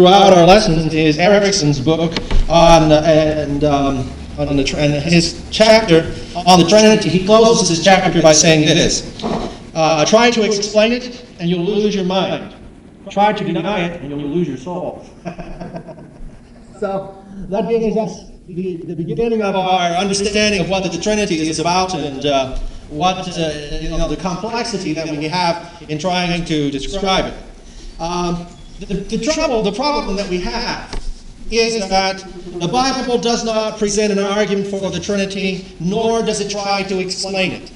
throughout our lessons is Erickson's book on uh, and um, on the and his chapter on the Trinity. He closes his chapter by saying this: uh, "Try to explain it, and you'll lose your mind. Try to deny it, and you'll lose your soul." so that begins us the, the beginning of our understanding of what the Trinity is about and. Uh, what uh, you know the complexity that we have in trying to describe it. Um, the, the trouble, the problem that we have is that the Bible does not present an argument for the Trinity, nor does it try to explain it.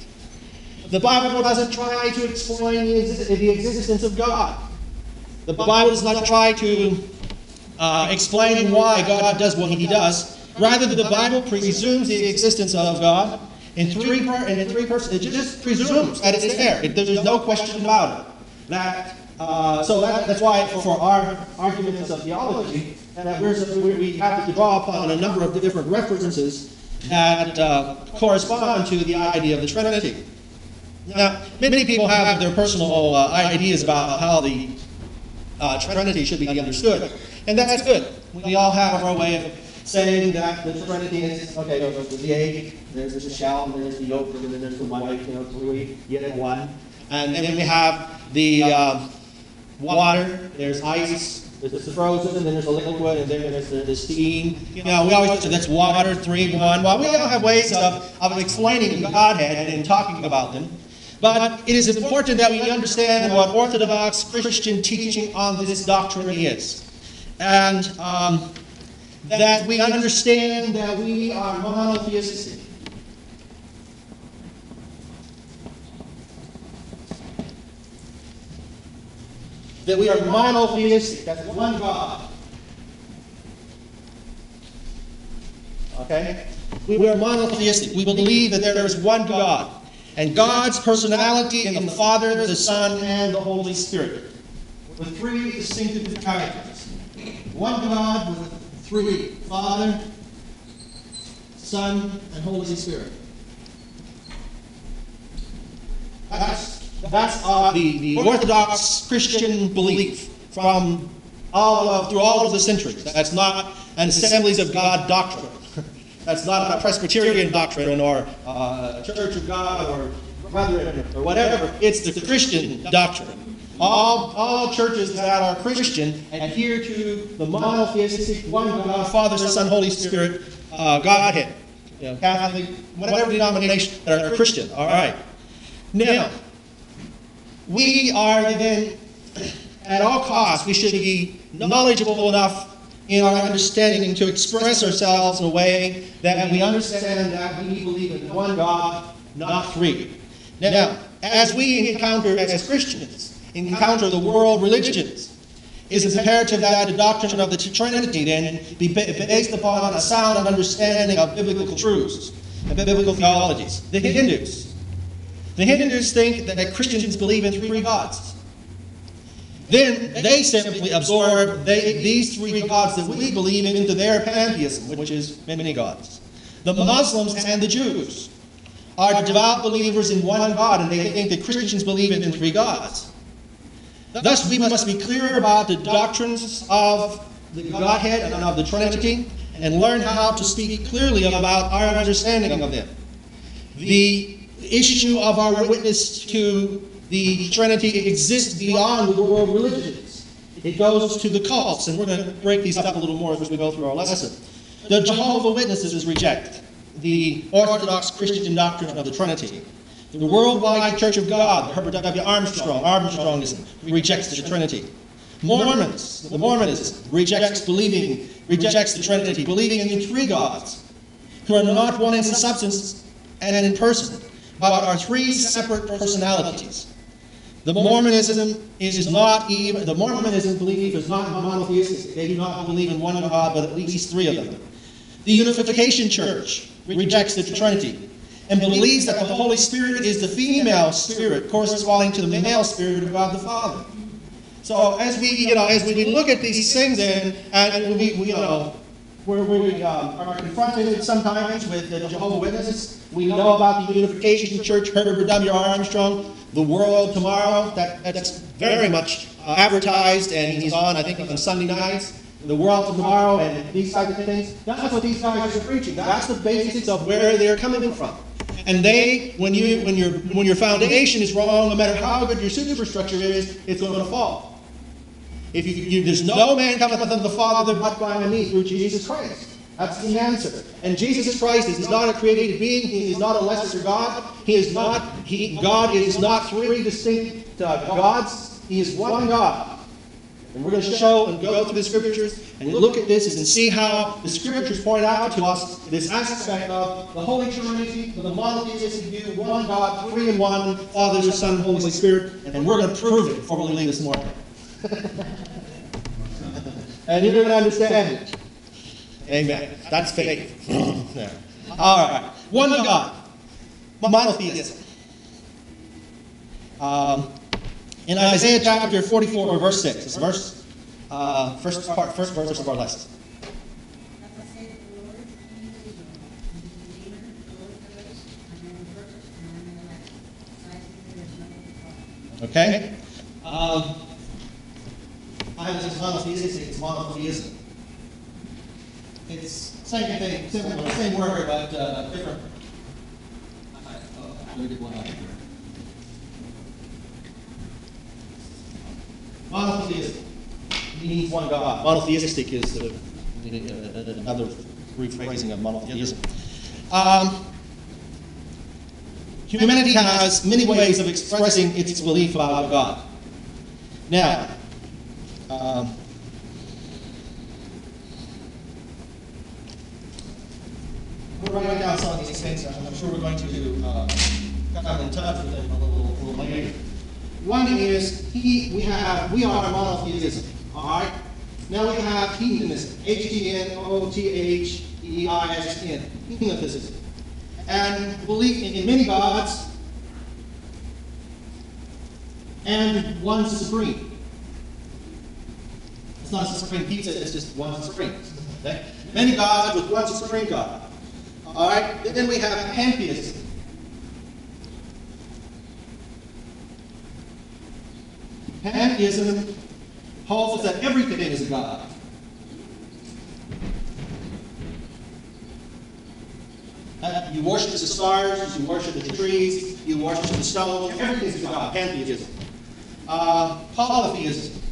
The Bible doesn't try to explain the existence of God. The Bible does not try to uh, explain why God does what He does. Rather, the Bible presumes the existence of God in three part in three persons. It just presumes that it's there. It, there's no question about it. That uh, so that, that's why for our arguments of theology, that we're, we have to draw upon a number of different references that uh, correspond to the idea of the Trinity. Now, many people have their personal uh, ideas about how the uh, Trinity should be understood, and that's good. We all have our way of saying that the Trinity is okay. There's the egg, there's the shell, and there's the yolk, and then there's the white. You know, three yet one, and then we have the uh, water, there's ice, there's the frozen, and then there's a liquid, and then there's the, the steam. You know, we always say that's water, three, one. Well, we all have ways of, of explaining the Godhead and talking about them. But it is important that we understand what Orthodox Christian teaching on this doctrine is. And um, that we understand that we are monotheistic. That we are monotheistic. That's one God. Okay? We are monotheistic. We believe that there is one God. And God's personality in the Father, the Son, and the Holy Spirit. With three distinctive characters. One God with three Father, Son, and Holy Spirit. That's that's uh, the, the Orthodox Christian belief from all of, through all of the centuries. That's not an Assemblies of God doctrine. That's not a Presbyterian doctrine or uh, Church of God or Brethren or whatever. It's the Christian doctrine. All, all churches that are Christian adhere to the monotheistic one God, Father, Son, Holy Spirit, uh, Godhead. You know, Catholic, whatever denomination that are Christian. All right. Now, we are then, at all costs, we should be knowledgeable enough in our understanding to express ourselves in a way that we understand that we believe in one God, not three. Now, as we encounter, as Christians, encounter the world religions, it's imperative that the doctrine of the Trinity then be based upon a sound understanding of biblical truths and biblical theologies. The Hindus, the Hindus think that Christians believe in three gods. Then they simply absorb they, these three gods that we believe in into their pantheism, which is many gods. The Muslims and the Jews are devout believers in one God, and they think that Christians believe in three gods. Thus, we must be clear about the doctrines of the Godhead and of the Trinity, and learn how to speak clearly about our understanding of them. The issue of our witness to the Trinity exists beyond the world religions. It goes to the cults, and we're going to break these up a little more as we go through our lesson. The Jehovah Witnesses reject the Orthodox Christian doctrine of the Trinity. The Worldwide Church of God, Herbert W. Armstrong, Armstrongism, rejects the Trinity. Mormons, the Mormonism, rejects believing, rejects the Trinity, believing in three gods, who are not one in substance and in person, but are three separate personalities. The Mormonism is not even, the Mormonism belief is not monotheistic. They do not believe in one God, but at least three of them. The Unification Church rejects the Trinity and believes that the Holy Spirit is the female spirit corresponding to the male spirit of God the Father. So as we, you know, as we look at these things and, and we, we you know, where we um, are confronted sometimes with the Jehovah Witnesses. We know about the Unification Church, Herbert W. Armstrong, the world tomorrow. That, that's very much uh, advertised, and he's on, I think, on Sunday nights, the world tomorrow, and these types of things. That's what these guys are preaching. That's the basics of where they're coming from. And they, when you, when your, when your foundation is wrong, no matter how good your superstructure is, it's going to fall. If you, you, there's no man cometh unto the Father but by me through Jesus Christ. That's the answer. And Jesus Christ is not a created being. He is not a lesser God. He is not. He, God is not three distinct uh, gods. He is one God. And we're going to show and go through the scriptures and look at this and see how the scriptures point out to us this aspect of the Holy Trinity, the monotheistic view, one God, three in one, Father, Son, Holy Spirit, and we're going to prove it formally this morning. And you don't to understand it. Amen. That's faith. All right. One God. Monotheism. Um, in Isaiah chapter 44, verse 6, it's verse, uh, first part, first verse of our lesson. Okay? Um, I was monotheistic, it's monotheism. It's same thing, similar, same word, but uh, different. Let me get one here. Monotheism means one God. Monotheistic is the, uh, another rephrasing of monotheism. Um, humanity has many ways of expressing its belief about God. Now, um, we're writing down some of these things. I'm sure we're going to uh, come in touch with them a little, a little later. One is he, we have we are monotheism. All right. Now we have henotheism. H E N O T H E I S N. Henotheism, and belief in, in many gods and one supreme. It's not a supreme pizza. It's just one supreme. Okay? Many gods with one supreme God. All right. Then we have pantheism. Pantheism holds that everything is a God. Uh, you worship the stars, you worship the trees, you worship the stones, everything is a God. Pantheism. Uh, polytheism.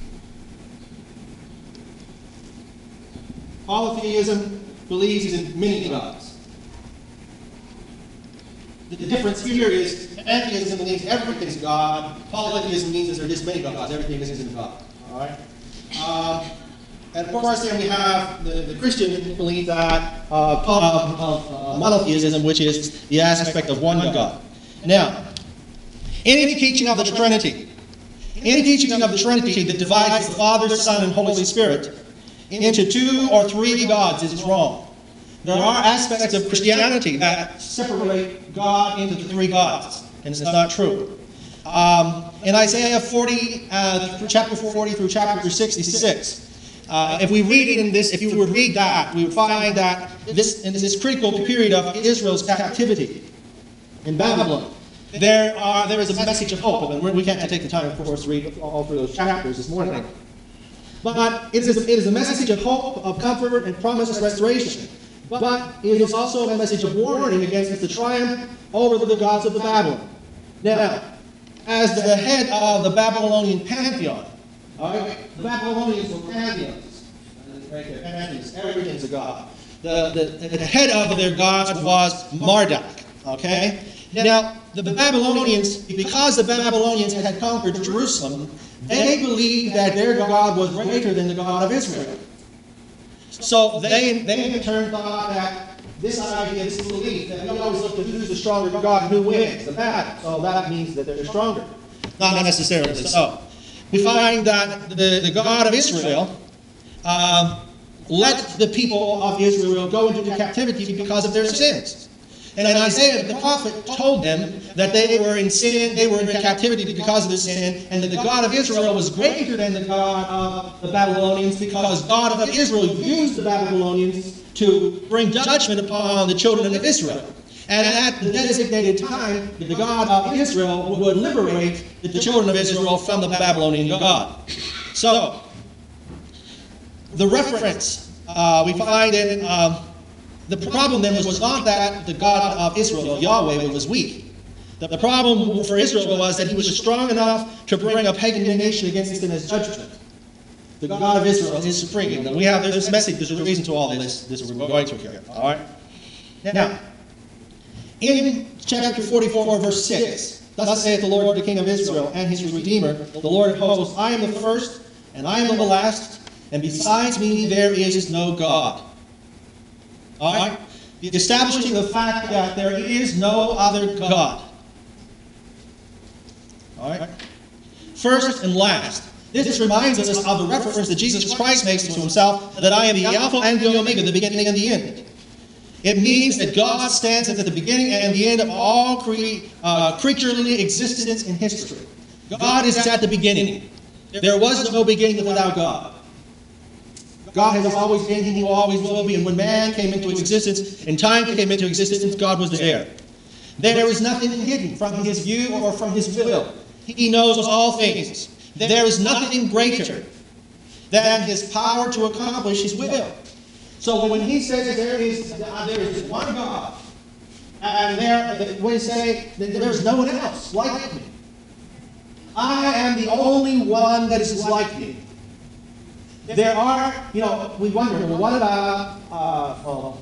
Polytheism believes in many gods. The difference here is pantheism means everything's God. Polytheism means there are many gods. Everything isn't God. All right. Uh, and of course, then we have the, the Christian belief that uh, of uh, monotheism, which is the aspect of one God. Now, any teaching of the Trinity, any teaching of the Trinity that divides the Father, Son, and Holy Spirit into two or three gods is wrong. There are aspects of Christianity that separate God into the three gods, and it's not true. Um, in Isaiah 40, uh, chapter 40 through chapter 66, uh, if we read it in this, if you would read that, we would find that this in this critical period of Israel's captivity in Babylon, there are there is a message of hope, and we can't take the time, of course, to read all through those chapters this morning. But it is, a, it is a message of hope, of comfort, and promise of restoration. But it is also a message of warning against the triumph over the gods of the Babylon. Now, as the head of the Babylonian pantheon, all right, the Babylonians were pantheons. Right there, pantheons. Everything's a god. The, the, the head of their gods was Marduk. Okay? Now, the Babylonians, because the Babylonians had conquered Jerusalem, they believed that their God was greater than the God of Israel. So they, they in turn thought that this idea, this belief, that we always look to who's the stronger God, who wins the battle. So that means that they're stronger. Not necessarily so. We find that the, the God of Israel uh, let the people of Israel go into captivity because of their sins. And then Isaiah the prophet told them that they were in sin, they were in captivity because of their sin, and that the God of Israel was greater than the God of the Babylonians because God of Israel used the Babylonians to bring judgment upon the children of Israel. And at the designated time, the God of Israel would liberate the children of Israel from the Babylonian God. So, the reference uh, we find in um, the problem then was, not that the God of Israel, Yahweh, was weak. The, problem for Israel was that he was strong enough to bring a pagan nation against them as judgment. The God of Israel is supreme. And we have this message, there's a reason to all this, this we're going through here. All right? Now, in chapter 44, verse 6, Thus saith the Lord, the King of Israel, and his Redeemer, the Lord of hosts, I am the first, and I am the last, and besides me there is no God. All right? Establishing the fact that there is no other God. All right? First and last. This reminds us of the reference that Jesus Christ makes to himself that I am the Alpha and the Omega, the beginning and the end. It means that God stands at the beginning and the end of all cre- uh, creaturely existence in history. God is at the beginning. There was no beginning without God. God has always been, and He always will be. And when man came into existence and time came into existence, God was there. There is nothing hidden from His view or from His will. He knows all things. There is nothing greater than His power to accomplish His will. So when He says there is, uh, there is one God, and there, uh, when He say there's no one else like me, I am the only one that is like me. There are, you know, we wonder, well, what about, uh, well,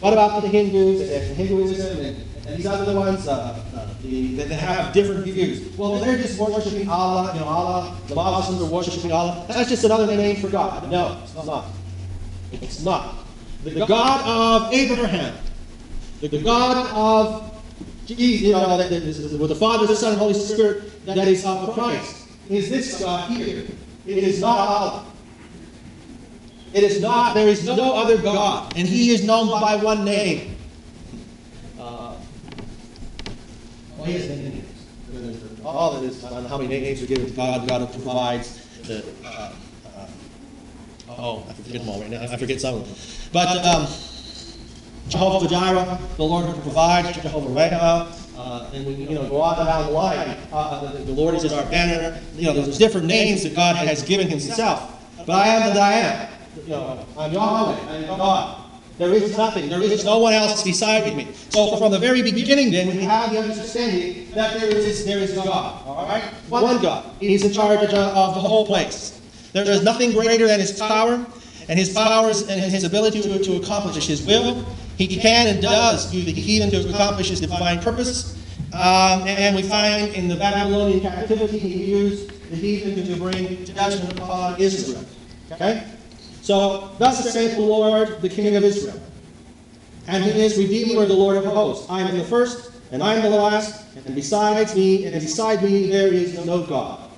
what about the Hindus and Hinduism and, and these other ones uh, uh, the, that have different views? Well, they're just worshiping Allah, you know, Allah, the Muslims are worshiping Allah. That's just another name for God. No, it's not. It's not. The God of Abraham, the God of Jesus, you know, that, that is, with the Father, the Son, and the Holy Spirit, that is of Christ, is this God here. It is not Allah. It is not, there is no other God, and He is known by one name. Uh, well, he has many names. All it is, I don't know how many names are given to God. God who provides the. Uh, uh, oh, I forget them all right now. I forget some of them. But um, Jehovah Jireh, the Lord who provides, Jehovah Reha, uh, and we you know go on down the line. Uh, the, the Lord is our banner. You know, there's different names that God has given Himself. But I am that I am. Know, I'm Yahweh. I'm God. There is nothing. There is no one else beside me. So from the very beginning, then, we have the understanding that there is there is God. All right, one God. He's in charge of the whole place. There is nothing greater than His power, and His powers and His ability to, to accomplish His will. He can and does use the heathen to accomplish His divine purpose. Um, and we find in the Babylonian captivity, He used the heathen to bring judgment upon Israel. Okay. So, thus saith the Lord, the King of Israel, and he is Redeemer, the Lord of hosts. I am the first, and I am the last, and besides me, and beside me, there is no God.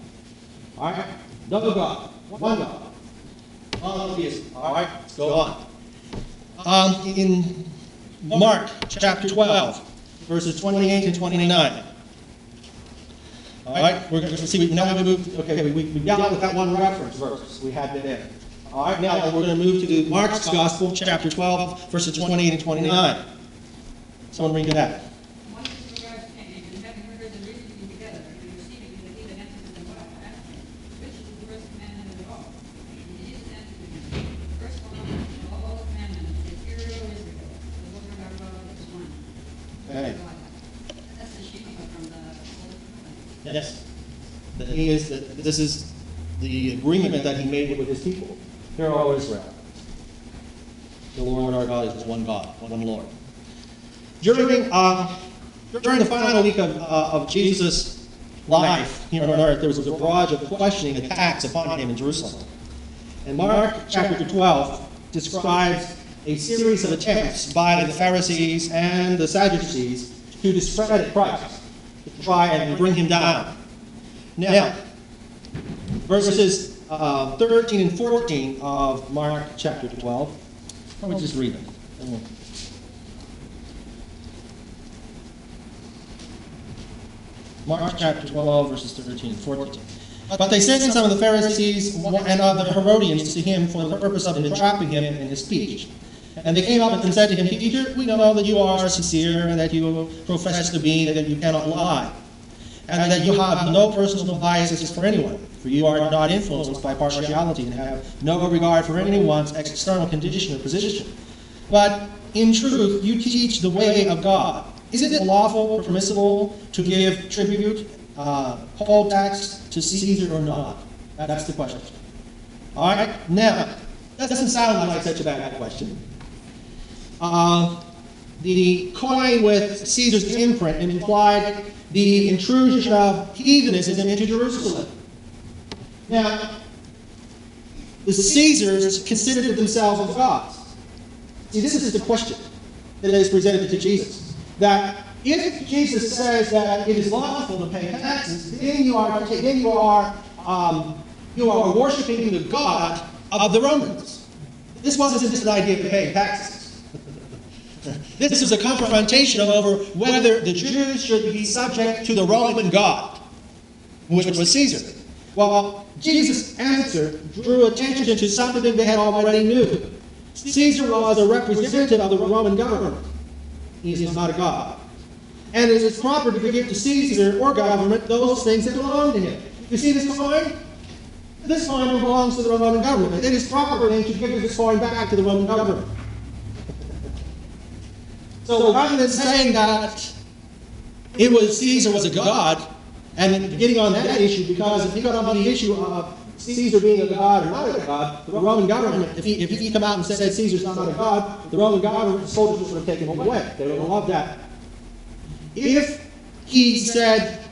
All right? No God. One God. Monotheism. All right? Go on. Um, in Mark chapter 12, verses 28 and 29. All right? We're going to see. Now we move. Okay, we, we dealt with that one reference verse we had there. All right, now we're going to move to the Mark's Gospel, chapter 12, verses 28 and 29. Someone read that. This is the agreement that he made with his people. Hear, O Israel. The Lord our God is one God, one Lord. During, uh, during the final week of, uh, of Jesus' life here on earth, there was a barrage of questioning attacks upon him in Jerusalem. And Mark chapter 12 describes a series of attempts by the Pharisees and the Sadducees to discredit Christ, to try and bring him down. Now, verses uh, 13 and 14 of Mark chapter 12. Let me just read them. Mark chapter 12, verses 13 and 14. But they sent some of the Pharisees and of the Herodians to him for the purpose of entrapping him in his speech. And they came up and said to him, Teacher, we know that you are sincere and that you profess to be, that you cannot lie, and that you have no personal biases for anyone, for you are not influenced by partiality and have no regard for anyone's external condition or position. But in truth, you teach the way of God. Is it lawful or permissible to give tribute, uh, poll tax to Caesar or not? That's the question. All right? Now, that doesn't sound like such a bad question. Uh, the coin with Caesar's imprint implied the intrusion of heathenism into Jerusalem. Now, the Caesars considered themselves gods. See, this is the question that is presented to Jesus. That if Jesus says that it is lawful to pay taxes, then you are then you are um, you are worshiping the God of the Romans. This wasn't just an idea of paying taxes. this is a confrontation over whether the Jews should be subject to the Roman God, which was Caesar. Well, Jesus' answer drew attention to something they had already knew. Caesar was a representative of the Roman government. He is not a god. And it is proper to give to Caesar or government those things that belong to him. You see this coin? This coin belongs to the Roman government. It is proper then to give this coin back to the Roman government. So rather than saying that it was Caesar was a god, and getting on that issue, because if you got on the issue of Caesar being a god or not a god, the Roman government, if he, if he come out and said Caesar's not a god, the Roman government, the soldiers would have taken him away. They would have loved that. If he said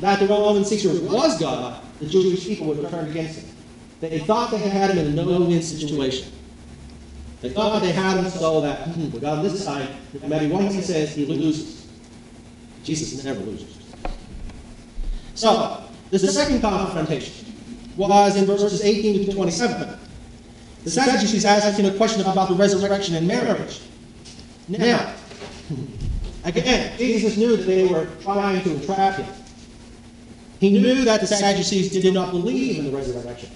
that the Roman Caesar was God, the Jewish people would have turned against him. They thought they had him in a no-win situation. They thought they had him so that, hmm, we got him this time, no matter what he says, he loses. Jesus never loses. So, the second confrontation was in verses 18 to 27. The Sadducees asked him a question about the resurrection and marriage. Now, again, Jesus knew that they were trying to entrap him. He knew that the Sadducees did not believe in the resurrection.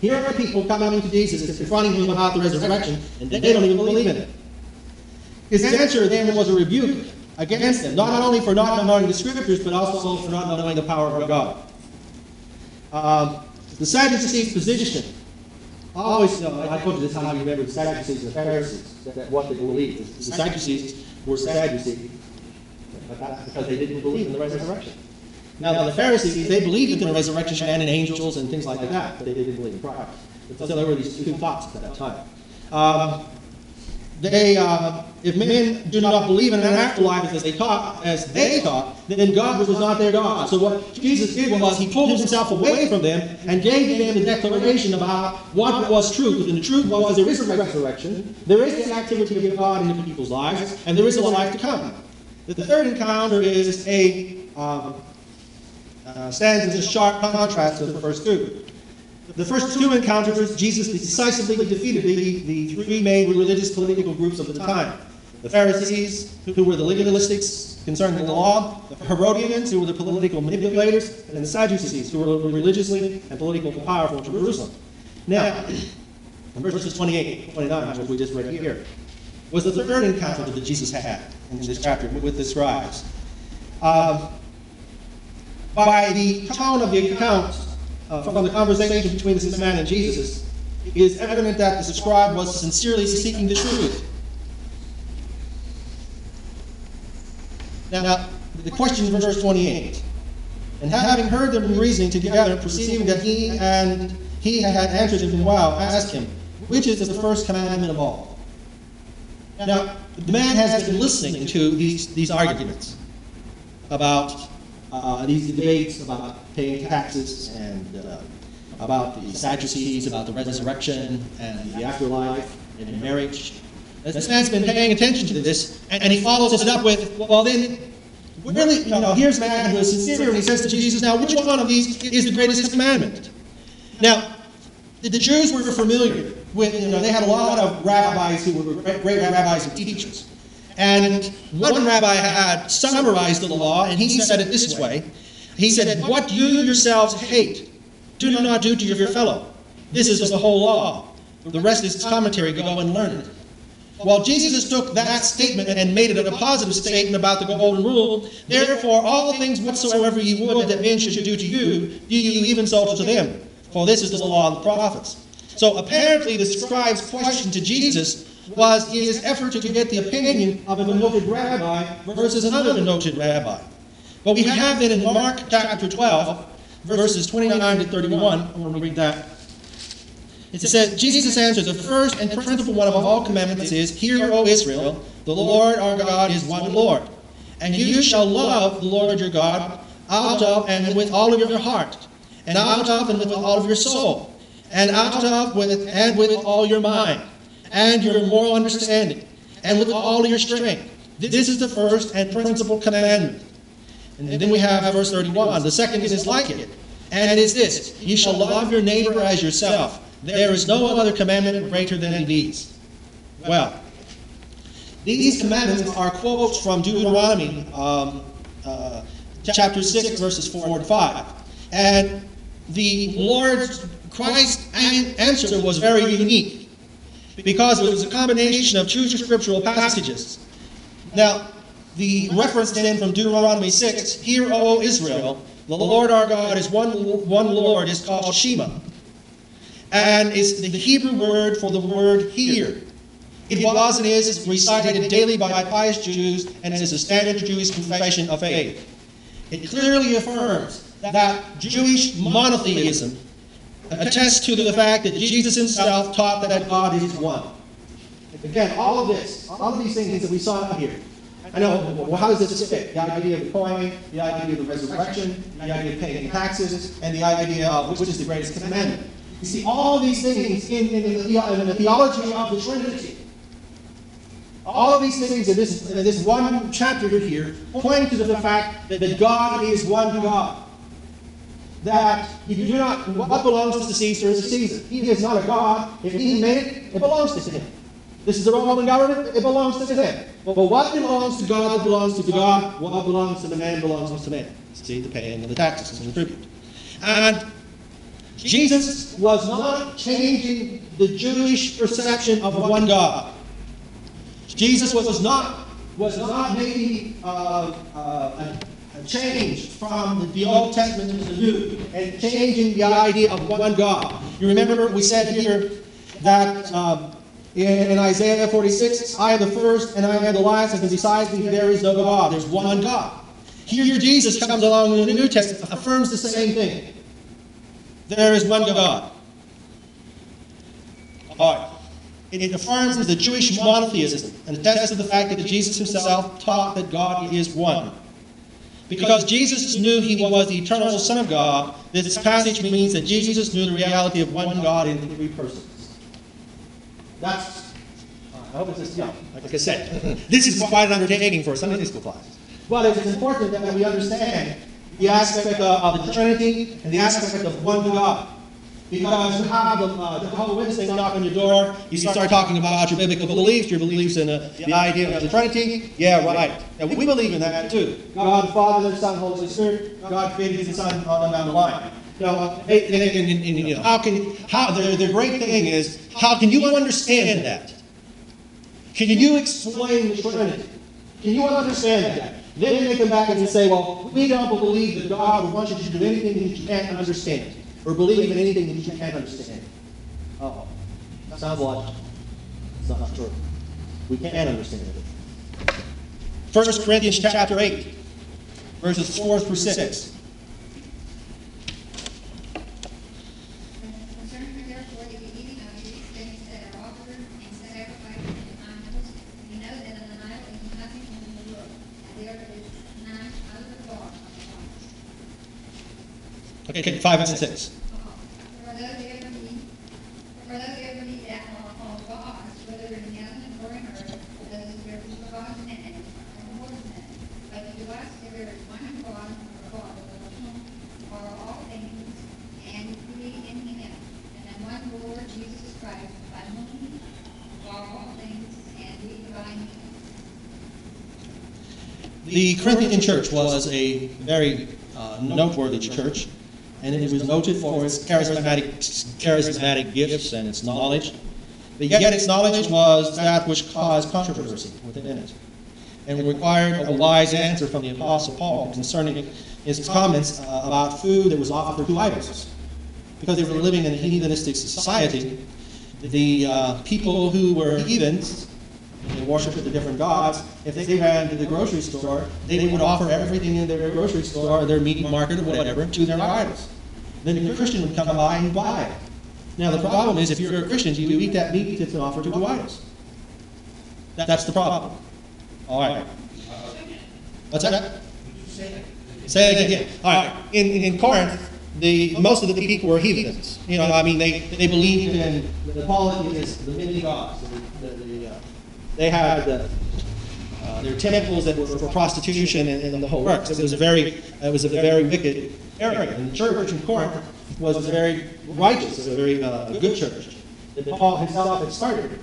Here are people coming to Jesus confronting him about the resurrection, and they don't even believe in it. His answer then was a rebuke against them, not only for not knowing the scriptures, but also for not knowing the power of God. Um, the Sadducees' position. Always, you know, I told you this how you remember the Sadducees and the Pharisees, that, that what they believed. The Sadducees were Sadducees because they didn't believe in the resurrection. Now, the Pharisees, they believed in the resurrection and in angels and things like that, but they didn't believe in Christ. So there were these two thoughts at that time. Um, they, uh, if men do not believe in an afterlife as they taught, as they taught, then God was not their God. So what Jesus did was he pulled himself away from them and gave them the declaration about what was truth. And the truth was there is a resurrection, there is the activity of God in people's lives, and there is a life to come. The third encounter is a um, uh, stands in a sharp contrast to the first two. The first two encounters, Jesus decisively defeated the, the three main religious political groups of the time. The Pharisees, who were the legalistics concerning the law, the Herodians, who were the political manipulators, and the Sadducees, who were religiously and politically powerful in Jerusalem. Now, verses 28 29, which we just read here, was the third encounter that Jesus had in this chapter with the scribes. Um, by the tone of the account uh, from the conversation between this man and Jesus, it is evident that the scribe was sincerely seeking the truth. Now, the question in verse 28. And having heard them reasoning together, perceiving that he and he had answered him well, asked him, Which is the first commandment of all? Now, the man has been listening to these, these arguments about uh, these debates about paying taxes and uh, about the Sadducees, about the resurrection and the afterlife and marriage. This man's been paying attention to this, and, and he follows it up with, well, then, really, you know, here's a man who is sincere, and he says to Jesus, now, which one of these is the greatest commandment? Now, the, the Jews were familiar with, you know, they had a lot of rabbis who were great, great rabbis and teachers. And one rabbi had summarized the law, and he said it this way He said, What you yourselves hate, do not do to your fellow. This is the whole law. the rest is commentary. Go and learn it. Well, Jesus took that statement and made it a positive statement about the golden rule. Therefore, all things whatsoever ye would that men should do to you, do you even so to them. For this is the law of the prophets. So apparently, the scribe's question to Jesus was in his effort to get the opinion of a noted rabbi versus another noted rabbi. But we have it in Mark chapter 12, verses 29 to 31. I want to read that. It says, Jesus answered, The first and principal one of all commandments is, Hear, O Israel, the Lord our God is one Lord. And you shall love the Lord your God out of and with all of your heart, and out of and with all of your soul, and out of with and with all your mind, and your moral understanding, and with all your strength. This is the first and principal commandment. And then we have verse 31. The second is like it, and it is this You shall love your neighbor as yourself. There is no other commandment greater than these. Well, these commandments are quotes from Deuteronomy um, uh, chapter 6, verses 4 and 5. And the Lord Christ's answer was very unique because it was a combination of two scriptural passages. Now, the reference then from Deuteronomy 6 Hear, O Israel, the Lord our God is one, one Lord, is called Shema and it's the Hebrew word for the word hear. It was and is recited daily by pious Jews and is a standard Jewish confession of faith. It clearly affirms that Jewish monotheism attests to the fact that Jesus himself taught that God is one. Again, all of this, all of these things that we saw here. I know, well, how does this fit? The idea of the coin, the idea of the resurrection, the idea of paying taxes, and the idea of which is the greatest commandment. You see all these things in, in, in, the, in the theology of the Trinity. All of these things in this, in this one chapter here point to the fact that, that God is one God. That if you do not, what belongs to Caesar is Caesar. He is not a God. If he made it, it belongs to him. This is the Roman government, it belongs to them. But what belongs to God belongs to God. What belongs to the man belongs to the man. See, the paying of the taxes and the tribute. And Jesus was not changing the Jewish perception of one God. Jesus was not, was not making uh, uh, a, a, change from the Old Testament to the New and changing the idea of one God. You remember we said here that um, in, in, Isaiah 46, I am the first and I am the last, and besides me there is no God. There's one God. Here Jesus comes along in the New Testament, affirms the same thing. There is one God. All right. It affirms the Jewish monotheism and attests to the fact that Jesus himself taught that God is one. Because Jesus knew he was the eternal Son of God, this passage means that Jesus knew the reality of one God in three persons. That's, I hope it's just, yeah, like I said, this is quite an undertaking for a Sunday school class. But it's important that we understand the aspect of, the Trinity and the aspect of one God. Because you have the, uh, the Witness, they knock on your door, you start talking about your biblical beliefs, your beliefs in uh, the idea of the Trinity. Yeah, right. And we believe in that too. God the Father, the Son, Holy Spirit. God created His Son on down the line. Now, and, and, and, and, you know, how can how the, the great thing is how can you understand that? Can you explain the Trinity? Can you understand that? Then they come back and they say, well, we don't believe that God wants you to do anything that you can't understand, or believe in anything that you can't understand. Oh, sounds logical. It's not true. We can't understand it. 1 Corinthians chapter 8, verses 4 through 6. Okay, five and six. The Corinthian church was a very uh, noteworthy church and it was noted for its charismatic, charismatic gifts and its knowledge. but yet its knowledge was that which caused controversy within it, and required a wise answer from the Apostle Paul concerning his comments uh, about food that was offered to idols. Because they were living in a heathenistic society, the uh, people who were heathens, they worshipped the different gods, if they ran to the grocery store, they would offer everything in their grocery store, or their meat market, or whatever, to their idols. Then the Christian would come by and buy it. Now, the problem is, if you're a Christian, you eat that meat that's offered to idols. That's the problem. All right. What's that? Say it again. All right. In, in Corinth, the most of the people were heathens. You know, I mean, they, they believed in the polytheists, the many gods. The, the, the, uh, they had the, uh, their temples that were for prostitution and, and the whole works. It was a very, it was a very wicked area. And the church in Corinth was a very righteous, a very uh, good church that Paul himself had started.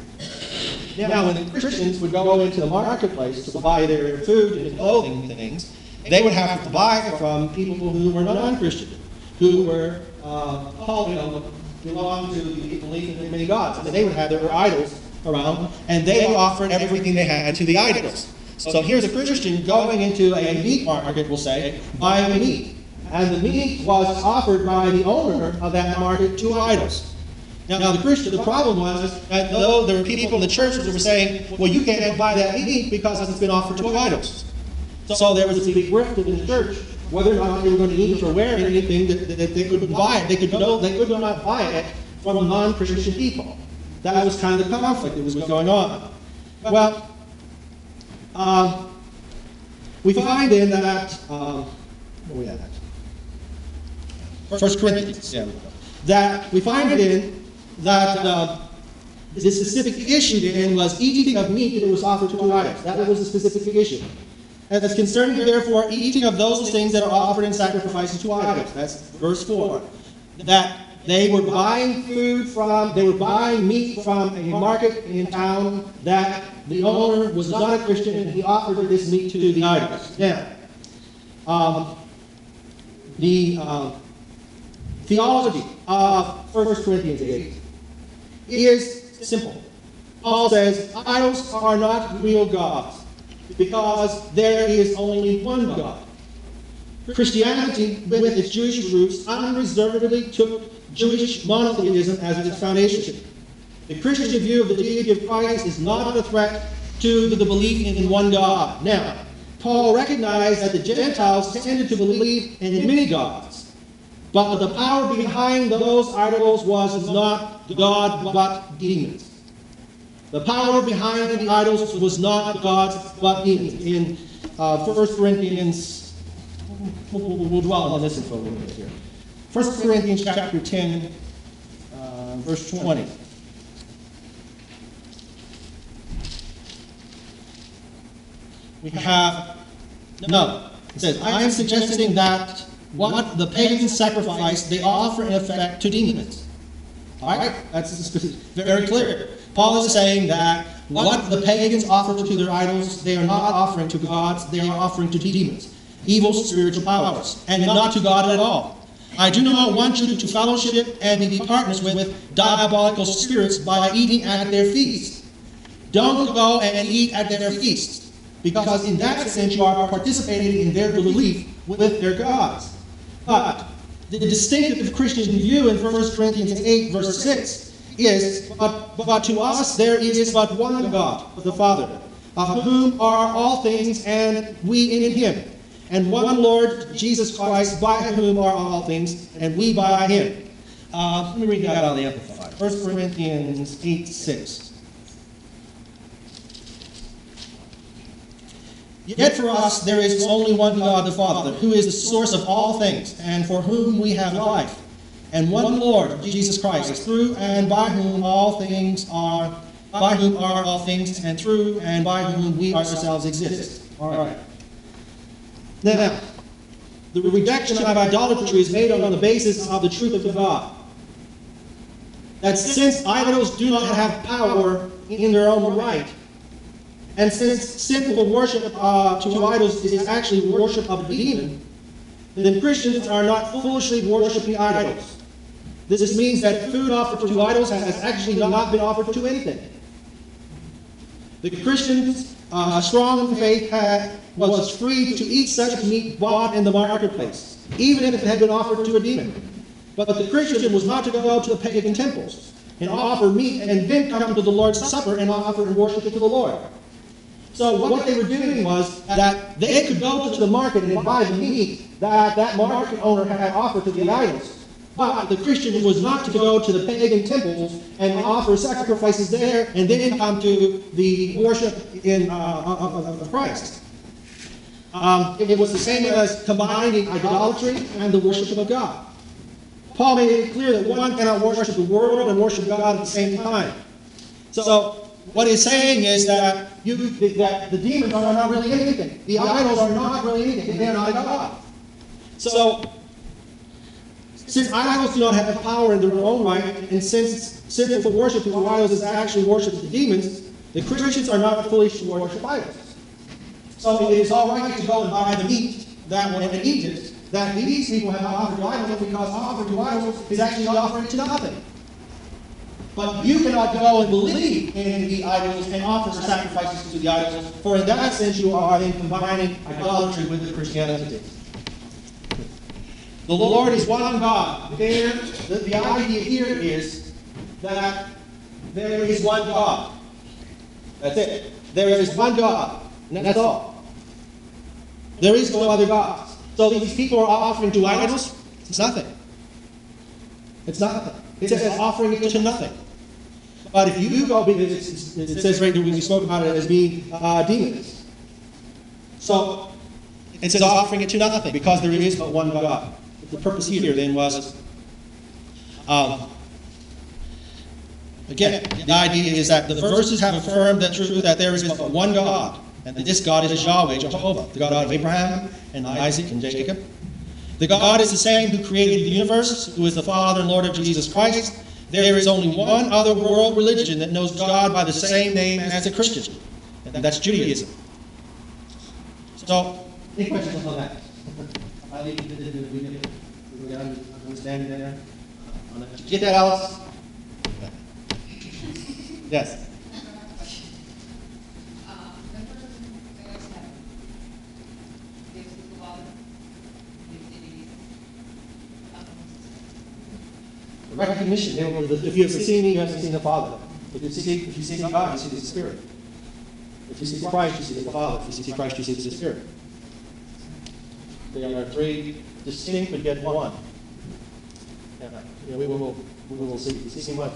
Now, when the Christians would go into the marketplace to buy their food and clothing things, they would have to buy from people who were non-Christian, who were uh, called, you know, belonged to the belief in many gods. And they would have their idols around, and they offered everything they had to the idols. So here's a Christian going into a meat market, we'll say, buying meat. And the meat was offered by the owner of that market to idols. Now, now the Christian, the problem was that though there were people in the church that were saying, well, you can't buy that meat because it's been offered to idols. So there was a big rift in the church whether or not they were going to eat or wear anything that, that, that they couldn't buy it. They could no, they could not buy it from non-Christian people. That was kind of the conflict that was going on. Well, um, we find in that um, where we at? First Corinthians. Yeah, that we find it in that uh, the specific issue then was eating of meat that was offered to idols. That was the specific issue. And it's concerning therefore eating of those things that are offered in sacrifices to idols. That's verse 4. That they were buying food from, they were buying meat from a market in town that the owner was not a Christian and he offered this meat to the idols. Now, um, the uh, theology of 1 Corinthians 8 is simple. Paul says, idols are not real gods because there is only one God. Christianity, with its Jewish roots, unreservedly took Jewish monotheism as its foundation. The Christian view of the deity of Christ is not a threat to the belief in one God. Now, Paul recognized that the Gentiles tended to believe in many gods, but the power behind those idols was not God but demons. The power behind the idols was not gods but demons. In uh, 1 Corinthians, we'll, we'll, dwell on this for a little bit here. 1 Corinthians chapter 10, uh, verse 20. We have, no, it says, I am suggesting that what the pagans sacrifice, they offer in effect to demons. All right? That's very clear. Paul is saying that what the pagans offer to their idols, they are not offering to gods, they are offering to demons, evil spiritual powers, and not to God at all. I do not want you to fellowship and be partners with, with diabolical spirits by eating at their feast. Don't go and eat at their feasts, because in that sense you are participating in their belief with their gods. But the distinctive Christian view in 1 Corinthians 8, verse 6, is, but, but to us there is but one God, the Father, of whom are all things, and we in him and one Lord Jesus Christ, by whom are all things, and we by him. Uh, let me read that out of the Amplified. 1 Corinthians 8 6. Yet for us there is only one God the Father, who is the source of all things, and for whom we have life, and one Lord, Jesus Christ, through and by whom all things are, by whom are all things, and through and by whom we ourselves exist. All right. Now, the rejection of idolatry is made on the basis of the truth of God. That since idols do not have power in their own right, and since sinful worship uh, to idols is actually worship of the demon, then Christians are not foolishly worshiping idols. This means that food offered to idols has actually not been offered to anything. The Christians, uh, strong in faith, had, was free to eat such meat bought in the marketplace, even if it had been offered to a demon. But the Christian was not to go out to the pagan temples and offer meat and then come to the Lord's Supper and offer and worship to the Lord. So what they were doing was that they could go to the market and buy the meat that that market owner had offered to the idols. But the Christian was not to go to the pagan temples and offer sacrifices there and then come to the worship in, uh, of, of, of Christ. Um, it was the same as combining idolatry and the worship of God. Paul made it clear that one cannot worship the world and worship God at the same time. So, what he's saying is that you that the demons are not really anything. The idols are not really anything. They're not God. So, since idols do not have the power in their own right, and since it's sinful worship to idols is actually worship to demons, the Christians are not foolish to worship idols. So it is all right to go and buy the meat that one and Egypt, that these people have offered to idols because offering to idols is actually offering to nothing. But you cannot go and believe in the idols and offer sacrifices to the idols, for in that sense you are in combining idolatry with the Christianity. The Lord is one God. There, the, the idea here is that there is one God. That's it. There is one God. And that's all. There is no other God. So these people are offering to idols. It's nothing. It's nothing. It says offering it to nothing. But if you go, it says right here, we spoke about it as being uh, demons. So it says offering it to nothing because there is but one God the purpose here then was, um, again, the idea is that the verses have affirmed the truth that there is but one God, and that this God is Yahweh, Jehovah, the God of Abraham and Isaac and Jacob. The God is the same who created the universe, who is the Father and Lord of Jesus Christ. There is only one other world religion that knows God by the same name as a Christian, and that's Judaism. So, any questions on that? I leave it to the we got understanding there? Get that, Alice? Yes. The recognition. If you have seen me, you haven't seen the Father. If you see, if you see God, you see the Spirit. If you see Christ, you see the Father. If you see Christ, you see the Spirit. There are three distinct but yet one. Yeah, yeah we will we will see see what.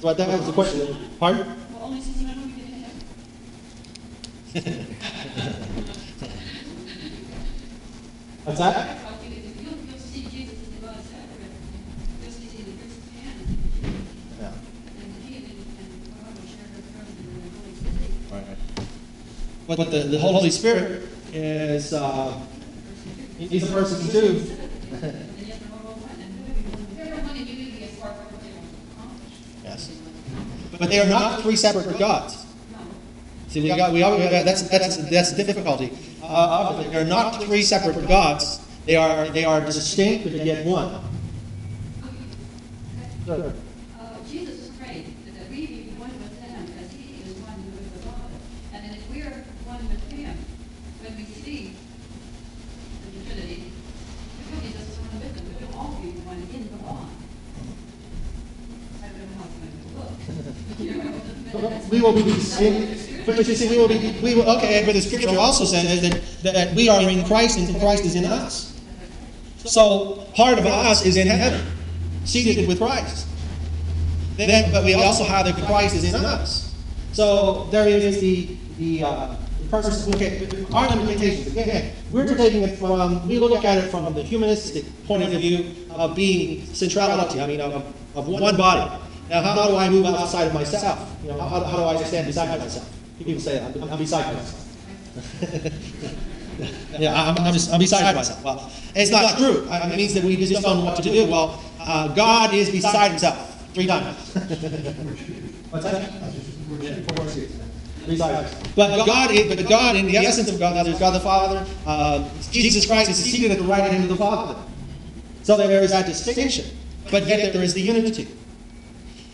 So that was the question. Pardon? Well, only since I know you didn't have. What's that? You'll, you'll see Jesus as the God of Sacrament. You'll see the Christianity. Yeah. And the deity and God will share the throne in the Holy Spirit. Right. But, but the, the Holy Spirit is uh, he's a person too. And yet they're all one. And everyone in unity is part of what they want to accomplish. Yes. But they are not three separate gods. See, we got we all, that's that's that's the difficulty. Uh, they're not three separate gods. They are they are distinct but yet one. Sure. Uh, Jesus prayed that we be one with him as he is one with the Father. And then if we're one with him, when we see the Trinity, the Trinity is one with them, but we'll all be one in the one. I don't know how it's going to look. You know, but that's- We will be but you see, we will be we will okay. But the scripture also says that that we are in Christ and Christ is in us. So part of us is in heaven, seated with Christ. Then, but we also have that Christ is in us. So there is the the uh, person. Okay, our limitations. Again, we're taking it from we look at it from the humanistic point of view of being centrality. I mean, of, of one body. Now, how do I move outside of myself? You know, how, how do I stand beside myself? People say, I'm, I'm beside myself. Yeah, I'm, I'm I'm beside myself. Well, it's not true. It means that we just don't know what to do. Well, uh, God is beside himself three times. What's that? But God, is, but God, in the essence of God, there's God the Father. Uh, Jesus Christ is seated at the right hand of the Father. So there is that distinction. but yet there is the unity.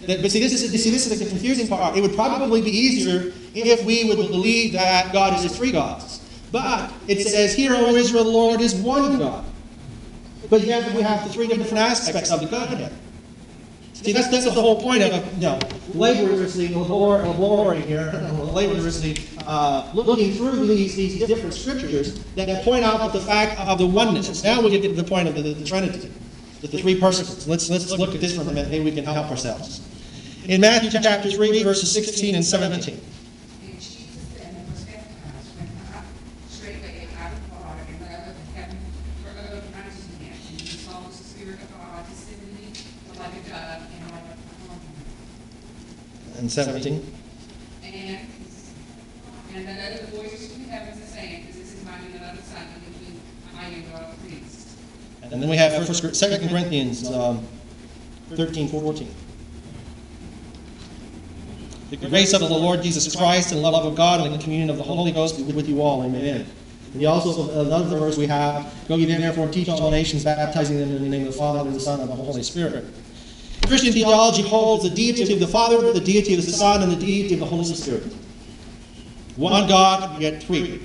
That- But see, this is see, this is the confusing part. It would probably be easier if we would believe that God is three gods. But it says, "Hear, O Israel, the Lord is one God." But yet we have the three different aspects of the Godhead. See, that's, that's the whole point of, you know, laboriously labor, laboring here, laboriously uh, looking through these, these different scriptures that, that point out the fact of the oneness. Now we get to the point of the, the Trinity, the three persons. Let's, let's look at this from the Maybe we can help ourselves. In Matthew chapter 3, verses 16 and 17. And 17. And then we have First, Second Corinthians um, 13, 14. The grace of the Lord Jesus Christ and the love of God and the communion of the Holy Ghost be with you all. Amen. And he also, another verse we have, Go ye therefore and teach all nations, baptizing them in the name of the Father, and the Son, and the Holy Spirit. Christian theology holds the deity of the Father, the deity of the Son, and the deity of the Holy Spirit. One God, yet three.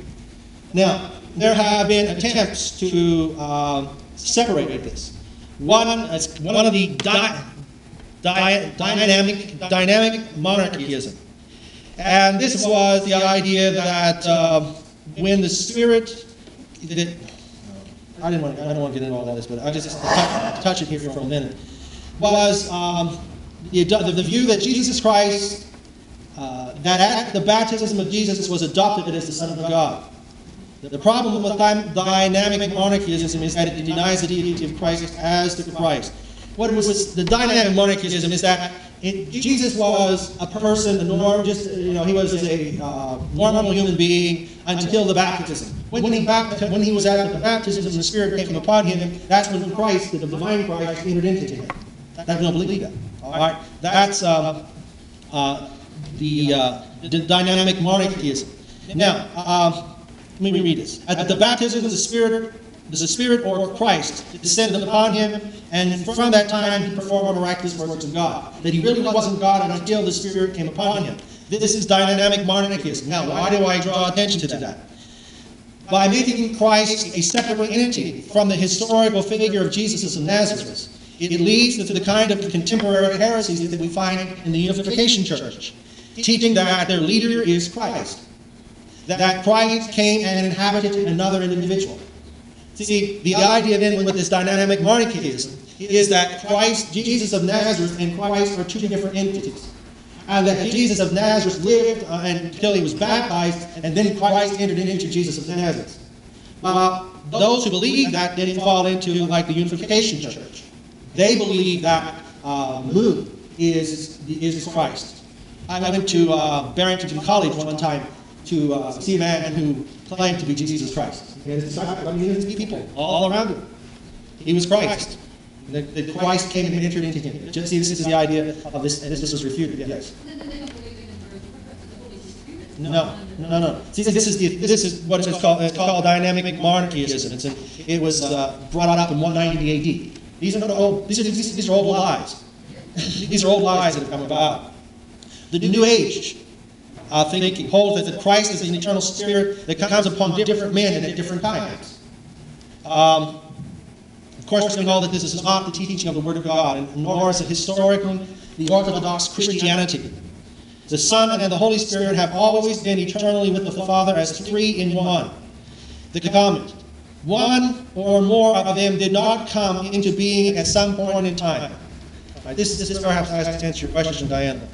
Now, there have been attempts to uh, separate this. One, it's one of the di- di- dynamic, dynamic monarchianism. And this was the idea that uh, when the Spirit, that, I didn't want, I don't want to get into all this, but I just touch, touch it here for a minute, was um, the, the view that Jesus Christ, uh, that at the baptism of Jesus was adopted as the Son of God. The problem with dy- dynamic monarchism is that it denies the deity of Christ as the Christ. What was the dynamic monarchism is that it, Jesus was a person, a norm, just you know, he was a uh, normal human being until the baptism. When he, bapt- when he was at the baptism and the Spirit came upon him, that's when the Christ, the divine Christ, entered into him. I don't believe that. All right, that's um, uh, the, uh, the dynamic monarchianism. Now, uh, let me read this. At the baptism of the Spirit, the Spirit or Christ descended upon him, and from that time he performed miraculous works of God. That he really wasn't God until the Spirit came upon him. This is dynamic monarchism. Now, why do I draw attention to that? By making Christ a separate entity from the historical figure of Jesus of Nazareth, it leads to the kind of contemporary heresies that we find in the Unification Church, teaching that their leader is Christ that Christ came and inhabited another individual. See, the idea then with this dynamic monarchism is that Christ, Jesus of Nazareth, and Christ are two different entities. And that Jesus of Nazareth lived uh, until he was baptized, and then Christ entered into Jesus of Nazareth. Uh, those who believe that didn't fall into like the Unification Church. They believe that uh, is, is Christ. I went to uh, Barrington College one time to uh, see a man who claimed to be Jesus Christ. He had his I mean, his people all around him. He was Christ. That Christ came and entered into him. Just see, this is the idea of this, and this was refuted, yes. The the Spirit. No, no, no. See, this is the, this is what it's called, it's called dynamic monarchianism. It's a, it was uh, brought up in 190 AD. These are not old, these are, these are old lies. these are old lies that have come about. The New Age uh, thinking holds that Christ is an eternal spirit that comes upon different men and at different times. Um, of course, we know that this is not the teaching of the Word of God, nor is it historically the Orthodox Christianity. The Son and the Holy Spirit have always been eternally with the Father as three in one. The comment one or more of them did not come into being at some point in time. All right, this, this is perhaps to answer your question, Diana.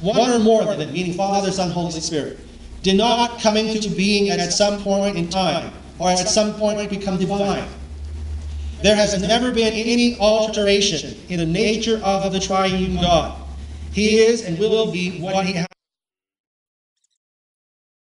One or more of them, meaning Father, Son, Holy Spirit, did not come into being at some point in time or at some point become divine. There has never been any alteration in the nature of the triune God. He is and will be what he has